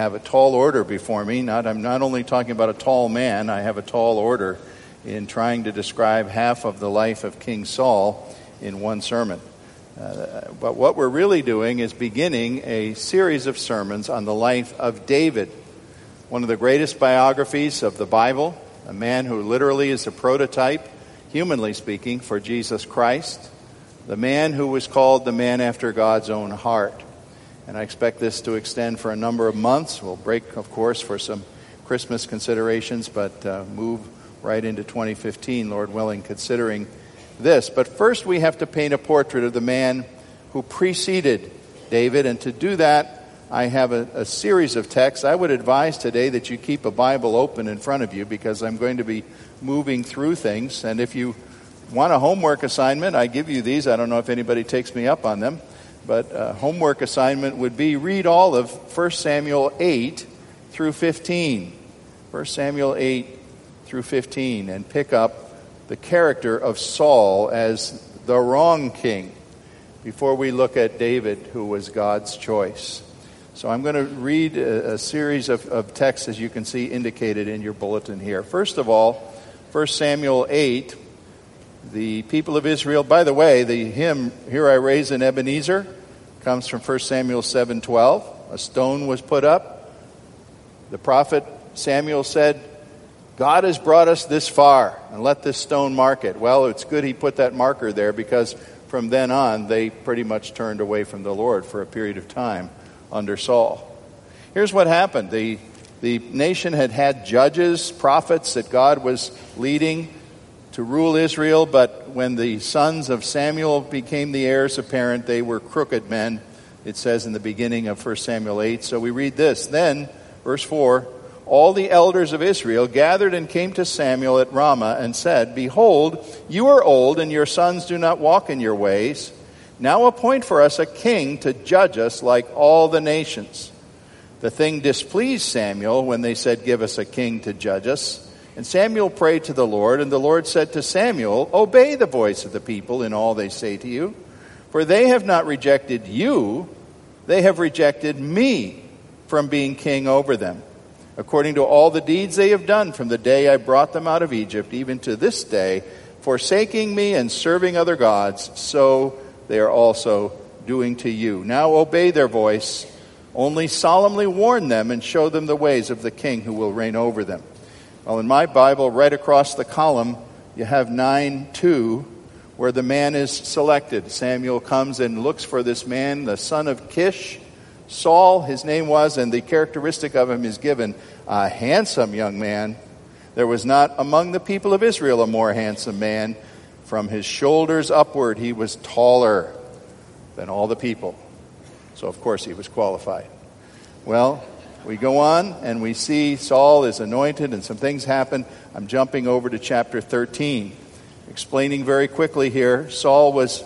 Have a tall order before me. Not, I'm not only talking about a tall man, I have a tall order in trying to describe half of the life of King Saul in one sermon. Uh, but what we're really doing is beginning a series of sermons on the life of David, one of the greatest biographies of the Bible, a man who literally is a prototype, humanly speaking, for Jesus Christ, the man who was called the man after God's own heart. And I expect this to extend for a number of months. We'll break, of course, for some Christmas considerations, but uh, move right into 2015, Lord willing, considering this. But first, we have to paint a portrait of the man who preceded David. And to do that, I have a, a series of texts. I would advise today that you keep a Bible open in front of you because I'm going to be moving through things. And if you want a homework assignment, I give you these. I don't know if anybody takes me up on them. But a homework assignment would be read all of 1 Samuel 8 through 15. 1 Samuel 8 through 15, and pick up the character of Saul as the wrong king before we look at David, who was God's choice. So I'm going to read a, a series of, of texts, as you can see indicated in your bulletin here. First of all, 1 Samuel 8, the people of Israel, by the way, the hymn, Here I Raise an Ebenezer, comes from 1 Samuel 7:12. A stone was put up. The prophet Samuel said, God has brought us this far, and let this stone mark it. Well, it's good he put that marker there because from then on they pretty much turned away from the Lord for a period of time under Saul. Here's what happened. The, the nation had had judges, prophets that God was leading to rule Israel, but when the sons of Samuel became the heirs apparent, they were crooked men, it says in the beginning of 1 Samuel 8. So we read this. Then, verse 4 all the elders of Israel gathered and came to Samuel at Ramah and said, Behold, you are old, and your sons do not walk in your ways. Now appoint for us a king to judge us like all the nations. The thing displeased Samuel when they said, Give us a king to judge us. And Samuel prayed to the Lord, and the Lord said to Samuel, Obey the voice of the people in all they say to you, for they have not rejected you, they have rejected me from being king over them. According to all the deeds they have done from the day I brought them out of Egypt, even to this day, forsaking me and serving other gods, so they are also doing to you. Now obey their voice, only solemnly warn them and show them the ways of the king who will reign over them. Well, in my Bible, right across the column, you have 9 2, where the man is selected. Samuel comes and looks for this man, the son of Kish. Saul, his name was, and the characteristic of him is given a handsome young man. There was not among the people of Israel a more handsome man. From his shoulders upward, he was taller than all the people. So, of course, he was qualified. Well, we go on and we see Saul is anointed and some things happen. I'm jumping over to chapter 13, explaining very quickly here. Saul was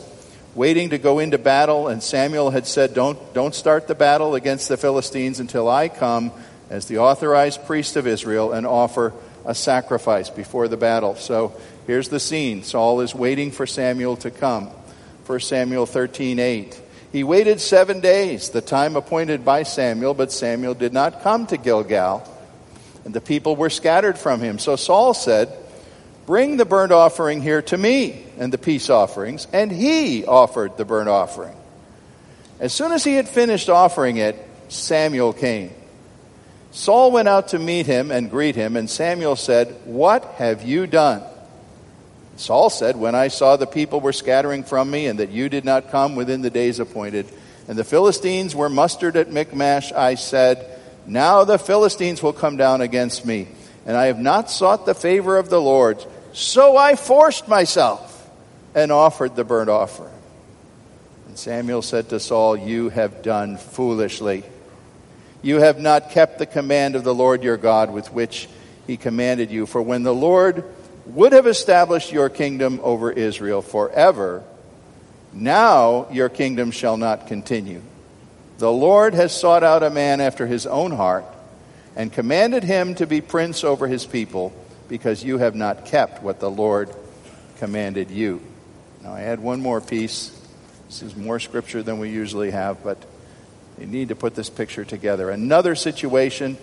waiting to go into battle, and Samuel had said, Don't, don't start the battle against the Philistines until I come as the authorized priest of Israel and offer a sacrifice before the battle. So here's the scene Saul is waiting for Samuel to come. 1 Samuel 13 8. He waited seven days, the time appointed by Samuel, but Samuel did not come to Gilgal, and the people were scattered from him. So Saul said, Bring the burnt offering here to me, and the peace offerings. And he offered the burnt offering. As soon as he had finished offering it, Samuel came. Saul went out to meet him and greet him, and Samuel said, What have you done? Saul said, When I saw the people were scattering from me, and that you did not come within the days appointed, and the Philistines were mustered at Michmash, I said, Now the Philistines will come down against me, and I have not sought the favor of the Lord. So I forced myself and offered the burnt offering. And Samuel said to Saul, You have done foolishly. You have not kept the command of the Lord your God with which he commanded you. For when the Lord would have established your kingdom over Israel forever, now your kingdom shall not continue. The Lord has sought out a man after his own heart and commanded him to be prince over his people because you have not kept what the Lord commanded you. Now, I add one more piece. This is more scripture than we usually have, but you need to put this picture together. Another situation,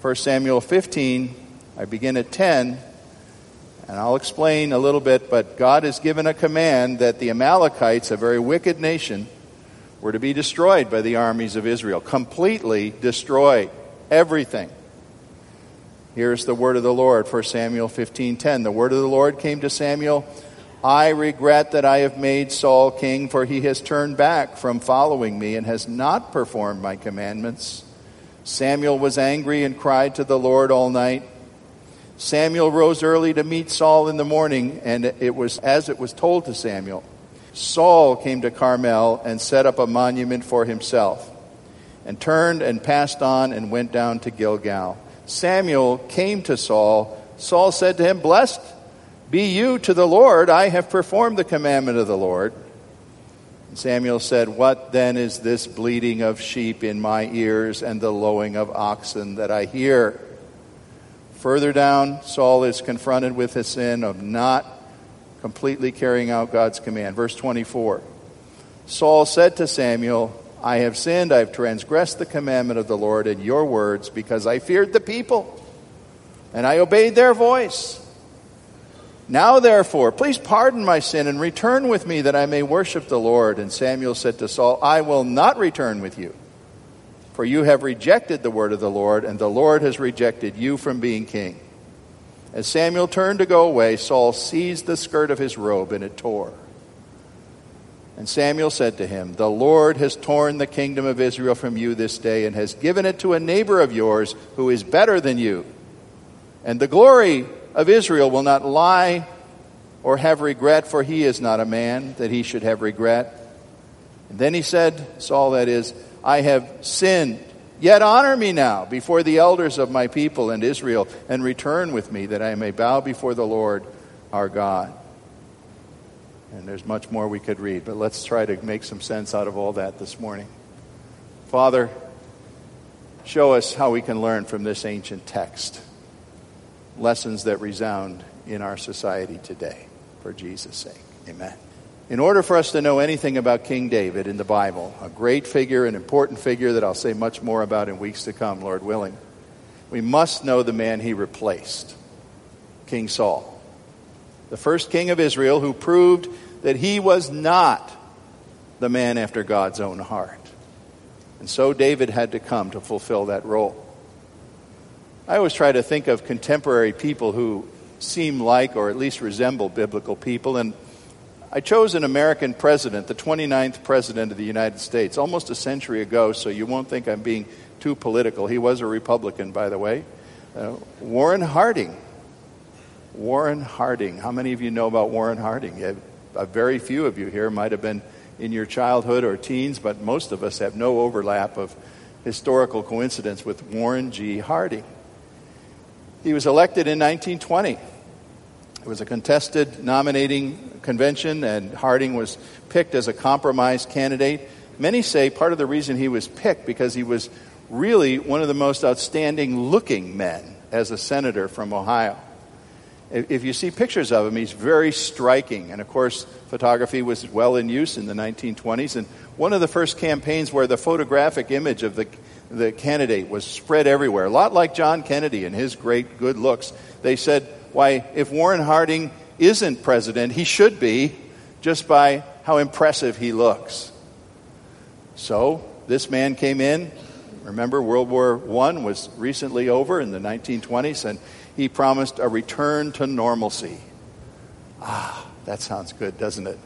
1 Samuel 15, I begin at 10, and I'll explain a little bit, but God has given a command that the Amalekites, a very wicked nation, were to be destroyed by the armies of Israel, completely destroyed. Everything. Here's the word of the Lord, 1 Samuel 15:10. The word of the Lord came to Samuel, I regret that I have made Saul king, for he has turned back from following me and has not performed my commandments. Samuel was angry and cried to the Lord all night. Samuel rose early to meet Saul in the morning, and it was as it was told to Samuel. Saul came to Carmel and set up a monument for himself and turned and passed on and went down to Gilgal. Samuel came to Saul. Saul said to him, Blessed be you to the Lord. I have performed the commandment of the Lord. And Samuel said, What then is this bleating of sheep in my ears and the lowing of oxen that I hear? Further down, Saul is confronted with the sin of not completely carrying out God's command. Verse 24 Saul said to Samuel, I have sinned, I have transgressed the commandment of the Lord in your words because I feared the people and I obeyed their voice. Now, therefore, please pardon my sin and return with me that I may worship the Lord. And Samuel said to Saul, I will not return with you, for you have rejected the word of the Lord, and the Lord has rejected you from being king. As Samuel turned to go away, Saul seized the skirt of his robe, and it tore. And Samuel said to him, The Lord has torn the kingdom of Israel from you this day and has given it to a neighbor of yours who is better than you. And the glory of Israel will not lie or have regret, for he is not a man that he should have regret. And then he said, Saul, that is, I have sinned. Yet honor me now before the elders of my people and Israel, and return with me that I may bow before the Lord our God. And there's much more we could read, but let's try to make some sense out of all that this morning. Father, show us how we can learn from this ancient text lessons that resound in our society today. For Jesus' sake. Amen. In order for us to know anything about King David in the Bible, a great figure, an important figure that I'll say much more about in weeks to come, Lord willing, we must know the man he replaced, King Saul the first king of Israel, who proved that he was not the man after God's own heart. And so David had to come to fulfill that role. I always try to think of contemporary people who seem like or at least resemble biblical people. And I chose an American president, the 29th president of the United States, almost a century ago, so you won't think I'm being too political. He was a Republican, by the way. Uh, Warren Harding Warren Harding. How many of you know about Warren Harding? A very few of you here might have been in your childhood or teens, but most of us have no overlap of historical coincidence with Warren G. Harding. He was elected in 1920. It was a contested nominating convention, and Harding was picked as a compromise candidate. Many say part of the reason he was picked because he was really one of the most outstanding looking men as a senator from Ohio. If you see pictures of him, he's very striking. And of course, photography was well in use in the 1920s. And one of the first campaigns where the photographic image of the, the candidate was spread everywhere, a lot like John Kennedy and his great good looks, they said, why, if Warren Harding isn't president, he should be just by how impressive he looks. So this man came in. Remember, World War I was recently over in the 1920s, and he promised a return to normalcy. Ah, that sounds good, doesn't it?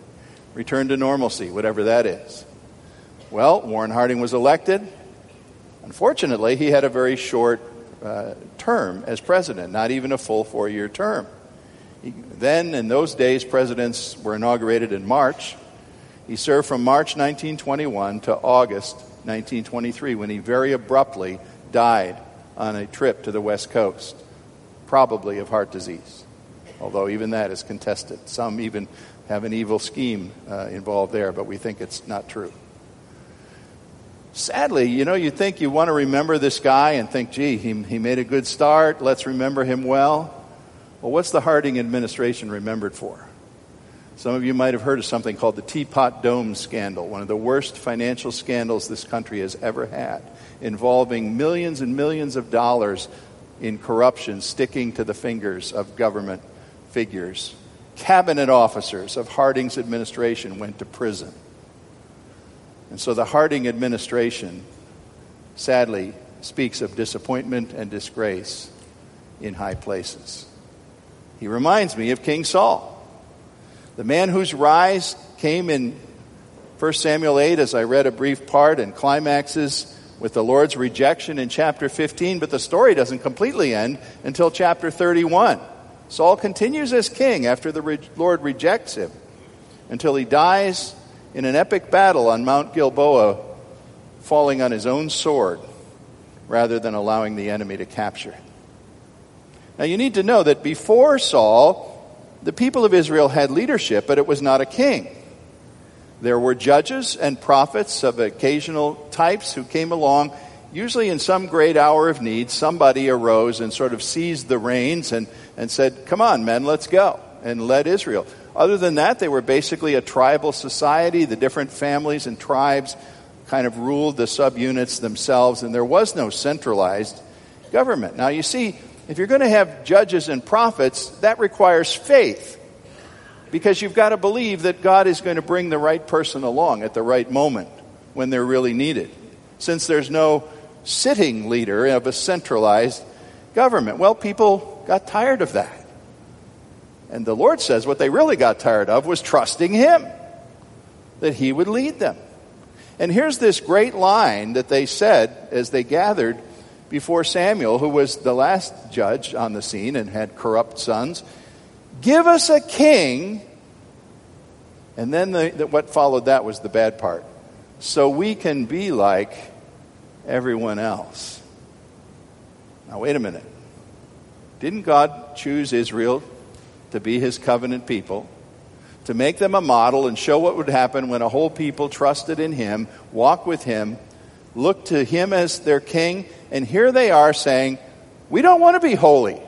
Return to normalcy, whatever that is. Well, Warren Harding was elected. Unfortunately, he had a very short uh, term as president, not even a full four year term. He, then, in those days, presidents were inaugurated in March. He served from March 1921 to August 1923 when he very abruptly died on a trip to the West Coast, probably of heart disease, although even that is contested. Some even have an evil scheme uh, involved there, but we think it's not true. Sadly, you know, you think you want to remember this guy and think, gee, he, he made a good start, let's remember him well. Well, what's the Harding administration remembered for? Some of you might have heard of something called the Teapot Dome scandal, one of the worst financial scandals this country has ever had, involving millions and millions of dollars in corruption sticking to the fingers of government figures. Cabinet officers of Harding's administration went to prison. And so the Harding administration, sadly, speaks of disappointment and disgrace in high places. He reminds me of King Saul. The man whose rise came in 1 Samuel 8, as I read a brief part, and climaxes with the Lord's rejection in chapter 15, but the story doesn't completely end until chapter 31. Saul continues as king after the Lord rejects him until he dies in an epic battle on Mount Gilboa, falling on his own sword rather than allowing the enemy to capture. Now, you need to know that before Saul, the people of Israel had leadership, but it was not a king. There were judges and prophets of occasional types who came along. Usually, in some great hour of need, somebody arose and sort of seized the reins and, and said, Come on, men, let's go, and led Israel. Other than that, they were basically a tribal society. The different families and tribes kind of ruled the subunits themselves, and there was no centralized government. Now, you see, if you're going to have judges and prophets, that requires faith. Because you've got to believe that God is going to bring the right person along at the right moment when they're really needed. Since there's no sitting leader of a centralized government. Well, people got tired of that. And the Lord says what they really got tired of was trusting Him, that He would lead them. And here's this great line that they said as they gathered before Samuel, who was the last judge on the scene and had corrupt sons. Give us a king. And then the, the, what followed that was the bad part. So we can be like everyone else. Now, wait a minute. Didn't God choose Israel to be his covenant people? To make them a model and show what would happen when a whole people trusted in him, walked with him, looked to him as their king, and here they are saying, We don't want to be holy.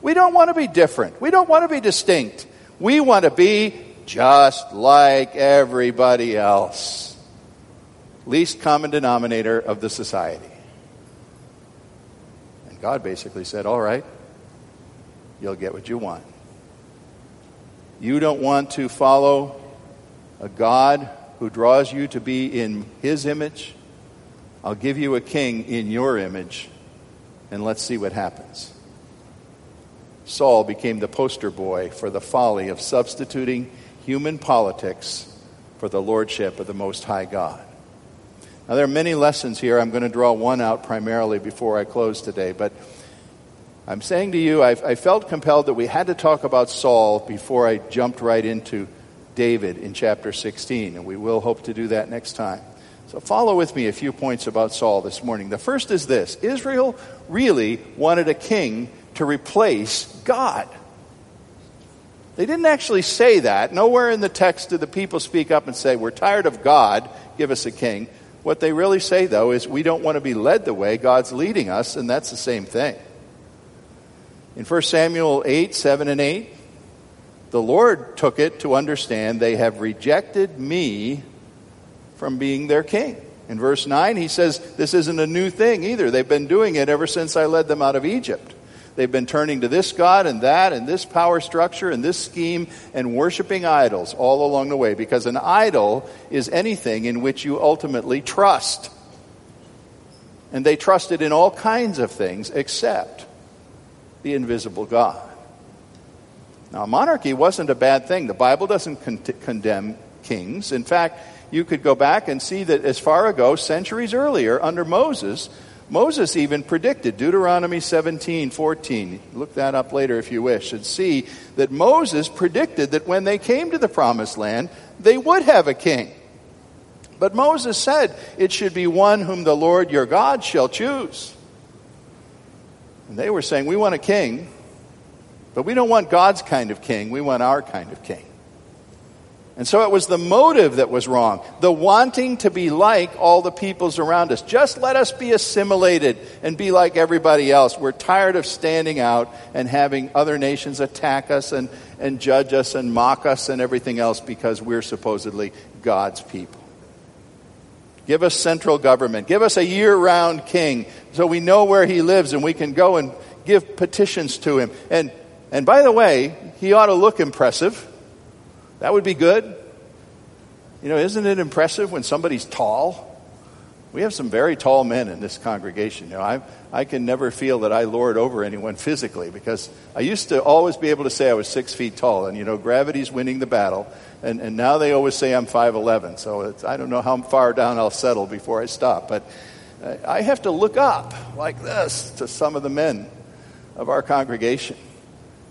We don't want to be different. We don't want to be distinct. We want to be just like everybody else. Least common denominator of the society. And God basically said, All right, you'll get what you want. You don't want to follow a God who draws you to be in His image I'll give you a king in your image, and let's see what happens. Saul became the poster boy for the folly of substituting human politics for the lordship of the Most High God. Now, there are many lessons here. I'm going to draw one out primarily before I close today, but I'm saying to you, I've, I felt compelled that we had to talk about Saul before I jumped right into David in chapter 16, and we will hope to do that next time. So follow with me a few points about Saul this morning. The first is this Israel really wanted a king to replace God. They didn't actually say that. Nowhere in the text do the people speak up and say, We're tired of God, give us a king. What they really say, though, is we don't want to be led the way God's leading us, and that's the same thing. In 1 Samuel 8, 7 and 8, the Lord took it to understand they have rejected me from being their king. In verse 9, he says, This isn't a new thing either. They've been doing it ever since I led them out of Egypt. They've been turning to this God and that and this power structure and this scheme and worshiping idols all along the way because an idol is anything in which you ultimately trust. And they trusted in all kinds of things except invisible God. Now, monarchy wasn't a bad thing. The Bible doesn't con- condemn kings. In fact, you could go back and see that as far ago, centuries earlier, under Moses, Moses even predicted, Deuteronomy 17, 14. Look that up later if you wish, and see that Moses predicted that when they came to the promised land, they would have a king. But Moses said, It should be one whom the Lord your God shall choose. And they were saying, We want a king, but we don't want God's kind of king, we want our kind of king. And so it was the motive that was wrong. The wanting to be like all the peoples around us. Just let us be assimilated and be like everybody else. We're tired of standing out and having other nations attack us and, and judge us and mock us and everything else because we're supposedly God's people. Give us central government. Give us a year round king so we know where he lives and we can go and give petitions to him. And, and by the way, he ought to look impressive. That would be good. You know, isn't it impressive when somebody's tall? We have some very tall men in this congregation. You know, I, I can never feel that I lord over anyone physically because I used to always be able to say I was six feet tall, and you know, gravity's winning the battle. And, and now they always say I'm 5'11, so I don't know how far down I'll settle before I stop. But I have to look up like this to some of the men of our congregation.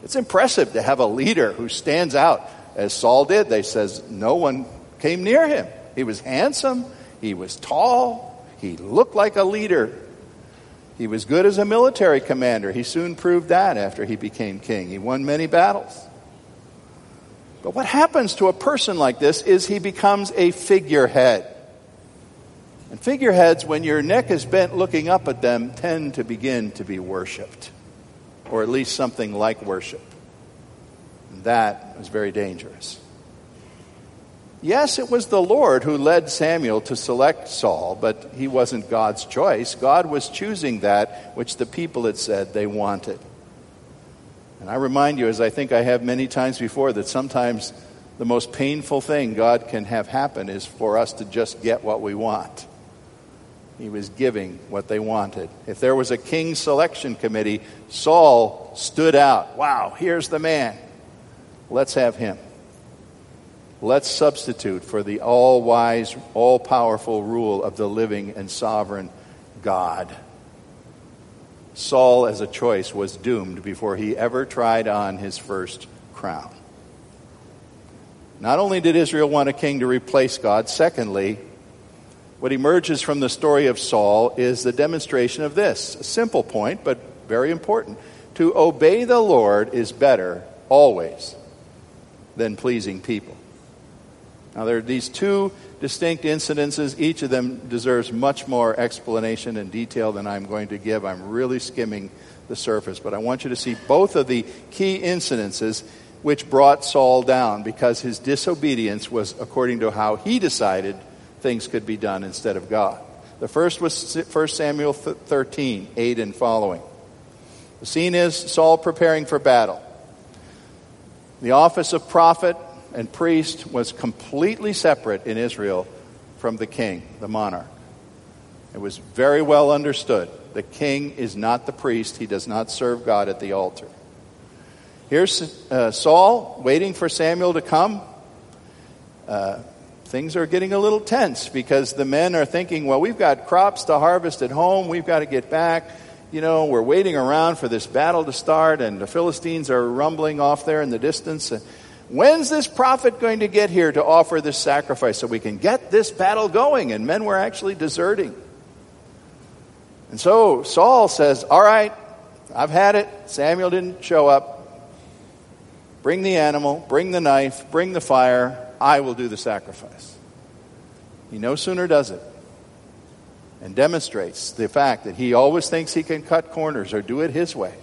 It's impressive to have a leader who stands out as Saul did. They says no one came near him. He was handsome, he was tall, he looked like a leader. He was good as a military commander. He soon proved that after he became king. He won many battles. But what happens to a person like this is he becomes a figurehead. And figureheads, when your neck is bent looking up at them, tend to begin to be worshiped, or at least something like worship. And that is very dangerous. Yes, it was the Lord who led Samuel to select Saul, but he wasn't God's choice. God was choosing that which the people had said they wanted. And I remind you, as I think I have many times before, that sometimes the most painful thing God can have happen is for us to just get what we want. He was giving what they wanted. If there was a king selection committee, Saul stood out. Wow, here's the man. Let's have him. Let's substitute for the all wise, all powerful rule of the living and sovereign God. Saul, as a choice, was doomed before he ever tried on his first crown. Not only did Israel want a king to replace God, secondly, what emerges from the story of Saul is the demonstration of this a simple point, but very important. To obey the Lord is better, always, than pleasing people. Now, there are these two distinct incidences. Each of them deserves much more explanation and detail than I'm going to give. I'm really skimming the surface. But I want you to see both of the key incidences which brought Saul down because his disobedience was according to how he decided things could be done instead of God. The first was 1 Samuel 13, 8 and following. The scene is Saul preparing for battle. The office of prophet and priest was completely separate in Israel from the king, the monarch. It was very well understood. The king is not the priest, he does not serve God at the altar. Here's uh, Saul waiting for Samuel to come. Uh, things are getting a little tense because the men are thinking, well, we've got crops to harvest at home, we've got to get back. You know, we're waiting around for this battle to start, and the Philistines are rumbling off there in the distance. When's this prophet going to get here to offer this sacrifice so we can get this battle going? And men were actually deserting. And so Saul says, All right, I've had it. Samuel didn't show up. Bring the animal, bring the knife, bring the fire. I will do the sacrifice. He no sooner does it and demonstrates the fact that he always thinks he can cut corners or do it his way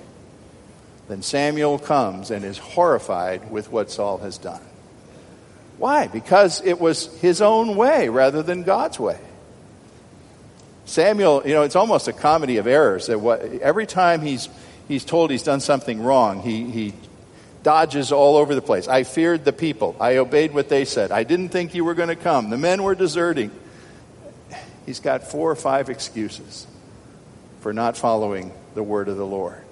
then Samuel comes and is horrified with what Saul has done. Why? Because it was his own way rather than God's way. Samuel, you know, it's almost a comedy of errors. That what, every time he's, he's told he's done something wrong, he, he dodges all over the place. I feared the people. I obeyed what they said. I didn't think you were going to come. The men were deserting. He's got four or five excuses for not following the word of the Lord.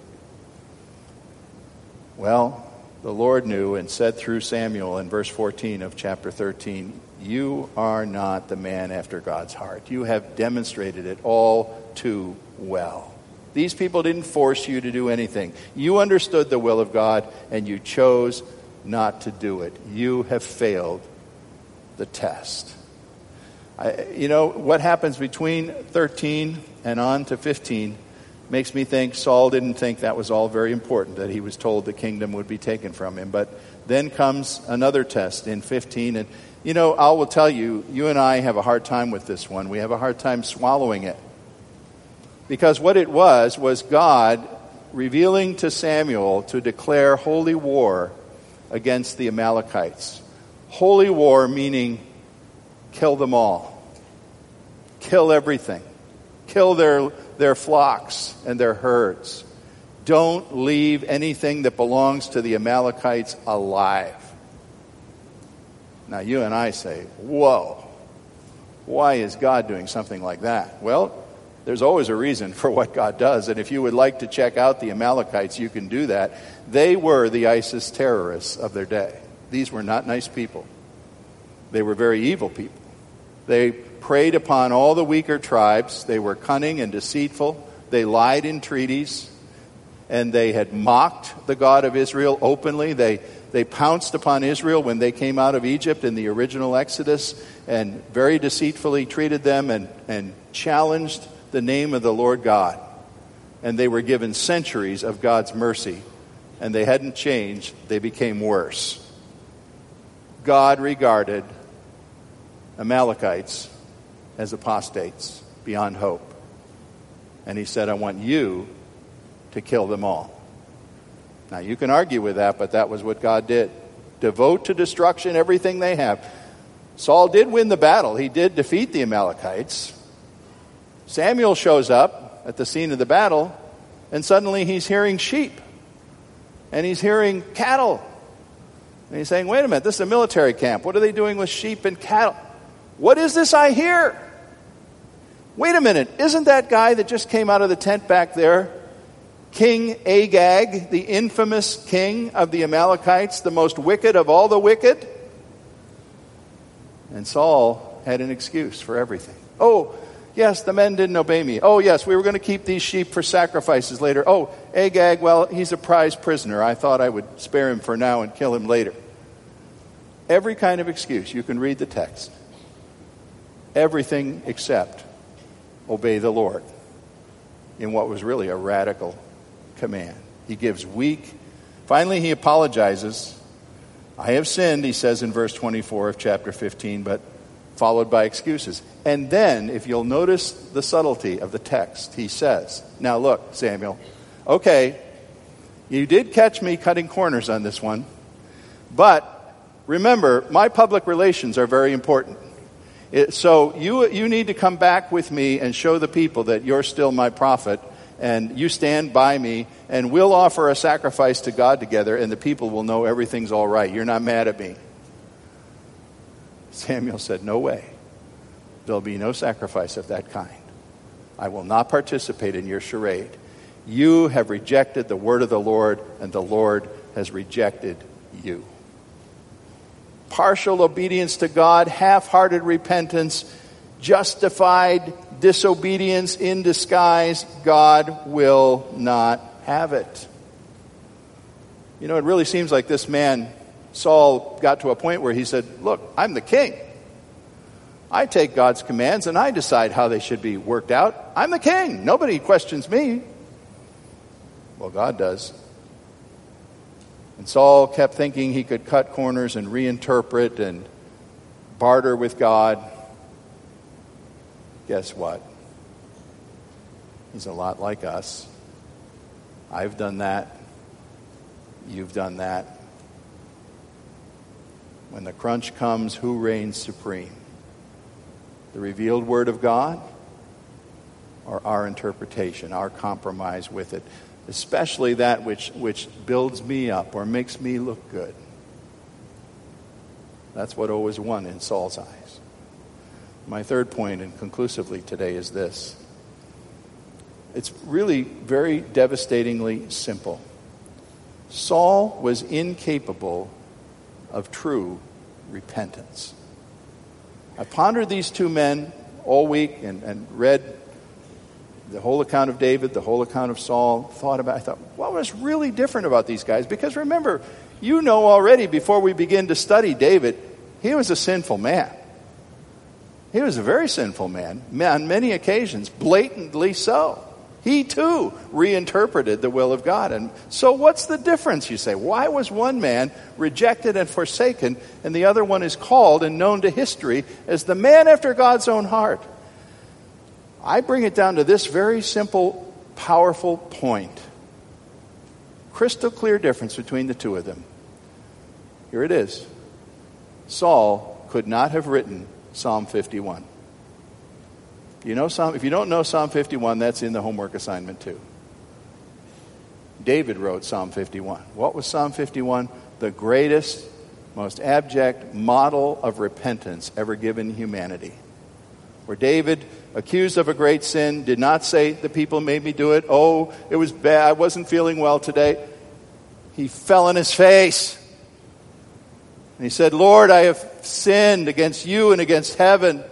Well, the Lord knew and said through Samuel in verse 14 of chapter 13, You are not the man after God's heart. You have demonstrated it all too well. These people didn't force you to do anything. You understood the will of God and you chose not to do it. You have failed the test. I, you know, what happens between 13 and on to 15 makes me think Saul didn't think that was all very important, that he was told the kingdom would be taken from him. But then comes another test in 15. And, you know, I will tell you, you and I have a hard time with this one. We have a hard time swallowing it. Because what it was, was God revealing to Samuel to declare holy war against the Amalekites. Holy war meaning kill them all, kill everything, kill their, their flocks and their herds. Don't leave anything that belongs to the Amalekites alive. Now, you and I say, whoa, why is God doing something like that? Well, there's always a reason for what God does. And if you would like to check out the Amalekites, you can do that. They were the ISIS terrorists of their day. These were not nice people, they were very evil people. They preyed upon all the weaker tribes. They were cunning and deceitful. They lied in treaties. And they had mocked the God of Israel openly. They, they pounced upon Israel when they came out of Egypt in the original Exodus and very deceitfully treated them and, and challenged the name of the Lord God. And they were given centuries of God's mercy. And they hadn't changed, they became worse. God regarded Amalekites as apostates beyond hope. And he said, I want you to kill them all. Now, you can argue with that, but that was what God did. Devote to destruction everything they have. Saul did win the battle, he did defeat the Amalekites. Samuel shows up at the scene of the battle, and suddenly he's hearing sheep, and he's hearing cattle. And he's saying, wait a minute, this is a military camp. What are they doing with sheep and cattle? What is this I hear? Wait a minute, isn't that guy that just came out of the tent back there King Agag, the infamous king of the Amalekites, the most wicked of all the wicked? And Saul had an excuse for everything. Oh, yes, the men didn't obey me. Oh, yes, we were going to keep these sheep for sacrifices later. Oh, Agag, well, he's a prize prisoner. I thought I would spare him for now and kill him later. Every kind of excuse. You can read the text everything except obey the Lord in what was really a radical command. He gives weak. Finally, he apologizes. I have sinned, he says in verse 24 of chapter 15, but followed by excuses. And then, if you'll notice the subtlety of the text, he says, Now look, Samuel, okay, you did catch me cutting corners on this one, but remember, my public relations are very important. It, so you, you need to come back with me and show the people that you're still my prophet and you stand by me and we'll offer a sacrifice to God together and the people will know everything's all right. You're not mad at me. Samuel said, No way. There'll be no sacrifice of that kind. I will not participate in your charade. You have rejected the word of the Lord, and the Lord has rejected you partial obedience to God, half hearted repentance, justified disobedience in disguise, God will not have it. You know, it really seems like this man, Saul, got to a point where he said, Look, I'm the king. I take God's commands and I decide how they should be worked out. I'm the king. Nobody questions me. Well, God does. And Saul kept thinking he could cut corners and reinterpret and barter with God. Guess what? He's a lot like us. I've done that. You've done that. When the crunch comes, who reigns supreme? The revealed Word of God or our interpretation, our compromise with it? Especially that which, which builds me up or makes me look good. That's what always won in Saul's eyes. My third point, and conclusively today, is this it's really very devastatingly simple. Saul was incapable of true repentance. I pondered these two men all week and, and read the whole account of David, the whole account of Saul, thought about I thought, what was really different about these guys? Because remember, you know already before we begin to study David, he was a sinful man. He was a very sinful man, on many occasions, blatantly so. He too reinterpreted the will of God. And so, what's the difference, you say? Why was one man rejected and forsaken, and the other one is called and known to history as the man after God's own heart? I bring it down to this very simple, powerful point. Crystal clear difference between the two of them. Here it is Saul could not have written Psalm 51. You know Psalm, if you don't know Psalm 51, that's in the homework assignment too. David wrote Psalm 51. What was Psalm 51? The greatest, most abject model of repentance ever given humanity. Where David accused of a great sin, did not say, The people made me do it. Oh, it was bad. I wasn't feeling well today. He fell on his face. And he said, Lord, I have sinned against you and against heaven.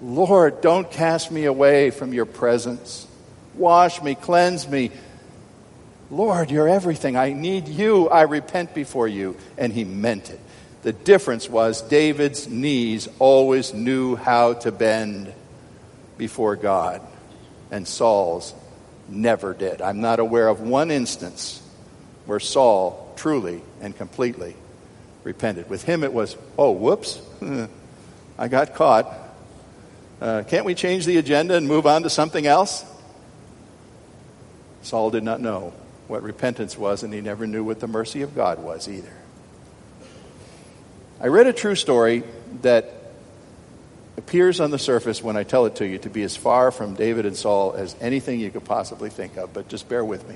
Lord, don't cast me away from your presence. Wash me, cleanse me. Lord, you're everything. I need you. I repent before you. And he meant it. The difference was David's knees always knew how to bend before God, and Saul's never did. I'm not aware of one instance where Saul truly and completely repented. With him, it was, oh, whoops, I got caught. Uh, can't we change the agenda and move on to something else? Saul did not know what repentance was, and he never knew what the mercy of God was either. I read a true story that appears on the surface when I tell it to you to be as far from David and Saul as anything you could possibly think of, but just bear with me.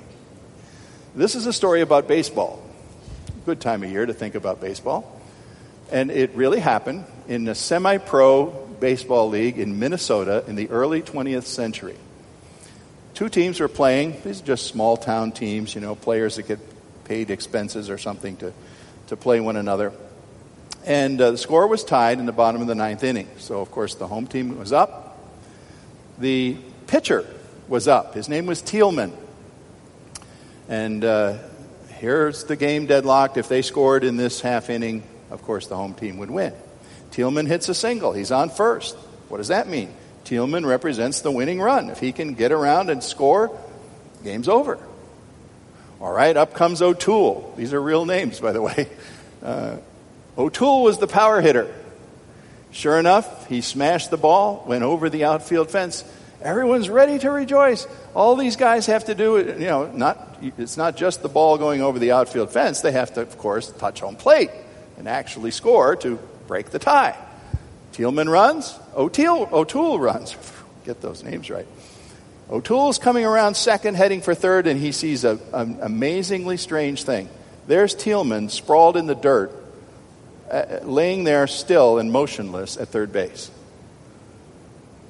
This is a story about baseball. Good time of year to think about baseball. And it really happened in a semi pro baseball league in Minnesota in the early 20th century. Two teams were playing. These are just small town teams, you know, players that get paid expenses or something to, to play one another. And uh, the score was tied in the bottom of the ninth inning. So, of course, the home team was up. The pitcher was up. His name was Tillman. And uh, here's the game deadlocked. If they scored in this half inning, of course, the home team would win. Tillman hits a single. He's on first. What does that mean? Tillman represents the winning run. If he can get around and score, game's over. All right, up comes O'Toole. These are real names, by the way. Uh, O'Toole was the power hitter. Sure enough, he smashed the ball, went over the outfield fence. Everyone's ready to rejoice. All these guys have to do, you know, not, it's not just the ball going over the outfield fence. They have to, of course, touch home plate and actually score to break the tie. Tillman runs, O'Toole, O'Toole runs. Get those names right. O'Toole's coming around second, heading for third, and he sees an amazingly strange thing. There's Tillman sprawled in the dirt, uh, laying there still and motionless at third base.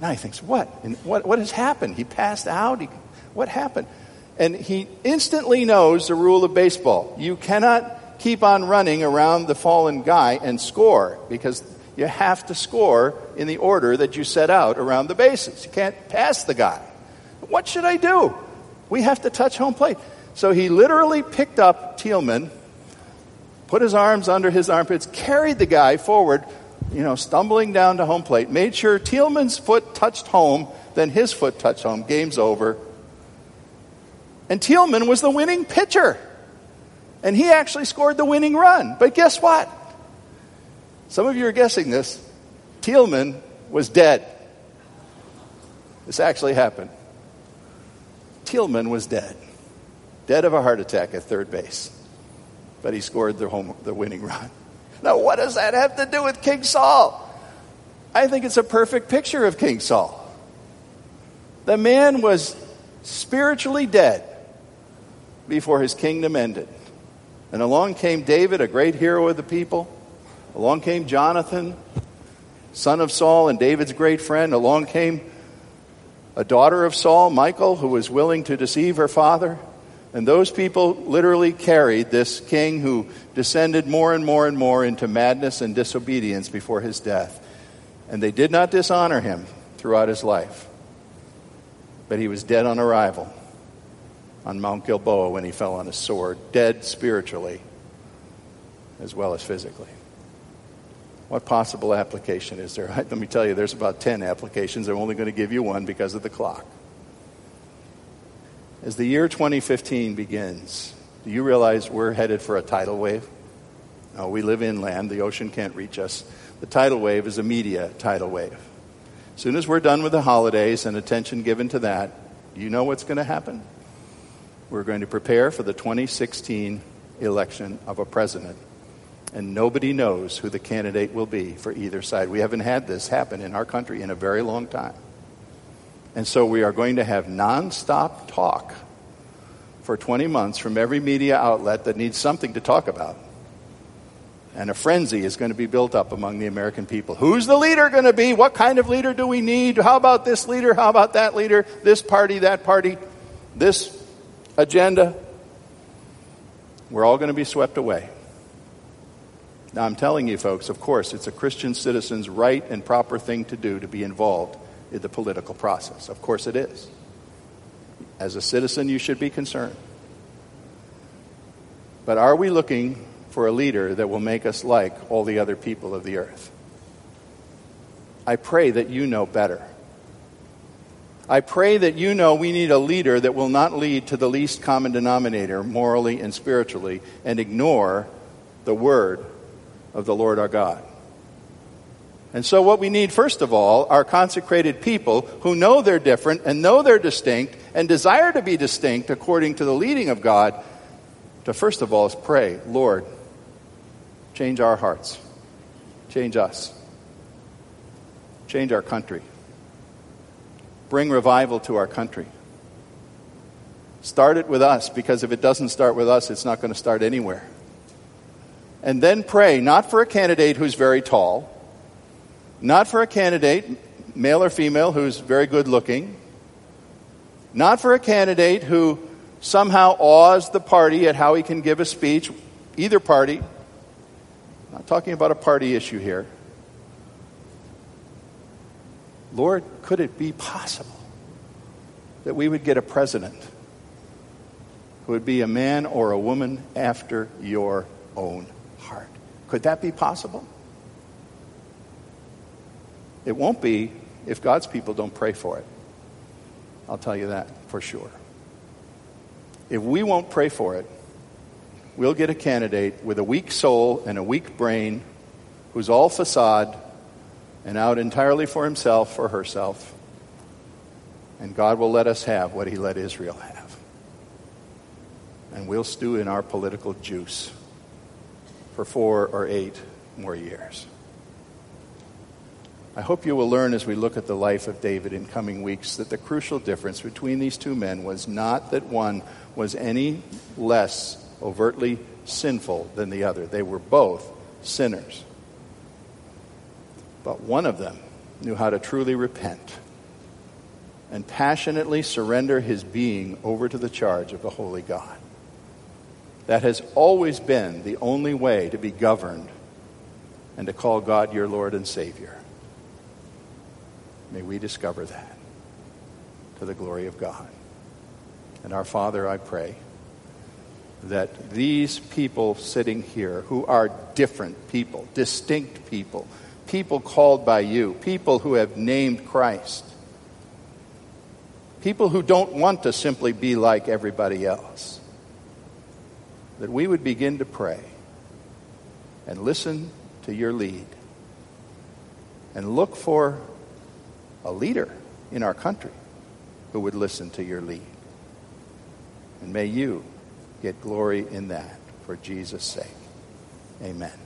Now he thinks, what? And what, what has happened? He passed out? He, what happened? And he instantly knows the rule of baseball. You cannot keep on running around the fallen guy and score because you have to score in the order that you set out around the bases. You can't pass the guy. What should I do? We have to touch home plate. So he literally picked up Tillman put his arms under his armpits, carried the guy forward, you know, stumbling down to home plate, made sure Tillman's foot touched home, then his foot touched home. Game's over. And Tillman was the winning pitcher. And he actually scored the winning run. But guess what? Some of you are guessing this. Tillman was dead. This actually happened. Tillman was dead. Dead of a heart attack at third base but he scored the, home, the winning run. Now, what does that have to do with King Saul? I think it's a perfect picture of King Saul. The man was spiritually dead before his kingdom ended. And along came David, a great hero of the people. Along came Jonathan, son of Saul and David's great friend. Along came a daughter of Saul, Michal, who was willing to deceive her father. And those people literally carried this king who descended more and more and more into madness and disobedience before his death. And they did not dishonor him throughout his life. But he was dead on arrival on Mount Gilboa when he fell on his sword, dead spiritually as well as physically. What possible application is there? Let me tell you, there's about 10 applications. I'm only going to give you one because of the clock. As the year 2015 begins, do you realize we're headed for a tidal wave? No, we live inland. The ocean can't reach us. The tidal wave is a media tidal wave. As soon as we're done with the holidays and attention given to that, you know what's going to happen? We're going to prepare for the 2016 election of a president. And nobody knows who the candidate will be for either side. We haven't had this happen in our country in a very long time. And so we are going to have nonstop talk for 20 months from every media outlet that needs something to talk about. And a frenzy is going to be built up among the American people. Who's the leader going to be? What kind of leader do we need? How about this leader? How about that leader? This party, that party, this agenda? We're all going to be swept away. Now, I'm telling you, folks, of course, it's a Christian citizen's right and proper thing to do to be involved in the political process. Of course, it is. As a citizen, you should be concerned. But are we looking for a leader that will make us like all the other people of the earth? I pray that you know better. I pray that you know we need a leader that will not lead to the least common denominator morally and spiritually and ignore the word of the Lord our God. And so, what we need, first of all, are consecrated people who know they're different and know they're distinct and desire to be distinct according to the leading of God. To first of all is pray, Lord, change our hearts, change us, change our country, bring revival to our country. Start it with us because if it doesn't start with us, it's not going to start anywhere. And then pray not for a candidate who's very tall not for a candidate, male or female, who's very good looking. Not for a candidate who somehow awes the party at how he can give a speech, either party. I'm not talking about a party issue here. Lord, could it be possible that we would get a president who would be a man or a woman after your own heart? Could that be possible? It won't be if God's people don't pray for it. I'll tell you that for sure. If we won't pray for it, we'll get a candidate with a weak soul and a weak brain who's all facade and out entirely for himself or herself. And God will let us have what he let Israel have. And we'll stew in our political juice for four or eight more years. I hope you will learn as we look at the life of David in coming weeks that the crucial difference between these two men was not that one was any less overtly sinful than the other. They were both sinners. But one of them knew how to truly repent and passionately surrender his being over to the charge of the Holy God. That has always been the only way to be governed and to call God your Lord and Savior. May we discover that to the glory of God. And our Father, I pray that these people sitting here who are different people, distinct people, people called by you, people who have named Christ, people who don't want to simply be like everybody else, that we would begin to pray and listen to your lead and look for a leader in our country who would listen to your lead. And may you get glory in that for Jesus' sake. Amen.